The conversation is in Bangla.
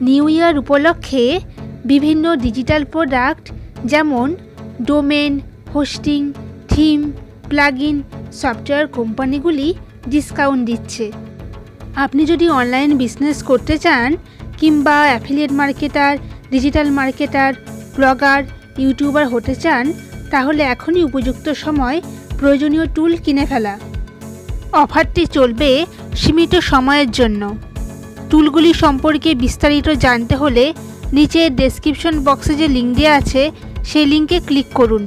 নিউ ইয়ার উপলক্ষে বিভিন্ন ডিজিটাল প্রোডাক্ট যেমন domain hosting theme plugin software কোম্পানিগুলি discount দিচ্ছে। আপনি যদি অনলাইন বিজনেস করতে চান কিংবা affiliate marketer digital marketer blogger youtuber হতে চান, তাহলে এখনই উপযুক্ত সময় প্রয়োজনীয় টুল কিনে ফেলা। অফারটি চলবে সীমিত সময়ের জন্য। টুলগুলি সম্পর্কে বিস্তারিত জানতে হলে নিচে ডেসক্রিপশন বক্সে যে লিঙ্ক দেওয়া আছে, সেই লিঙ্কে ক্লিক করুন।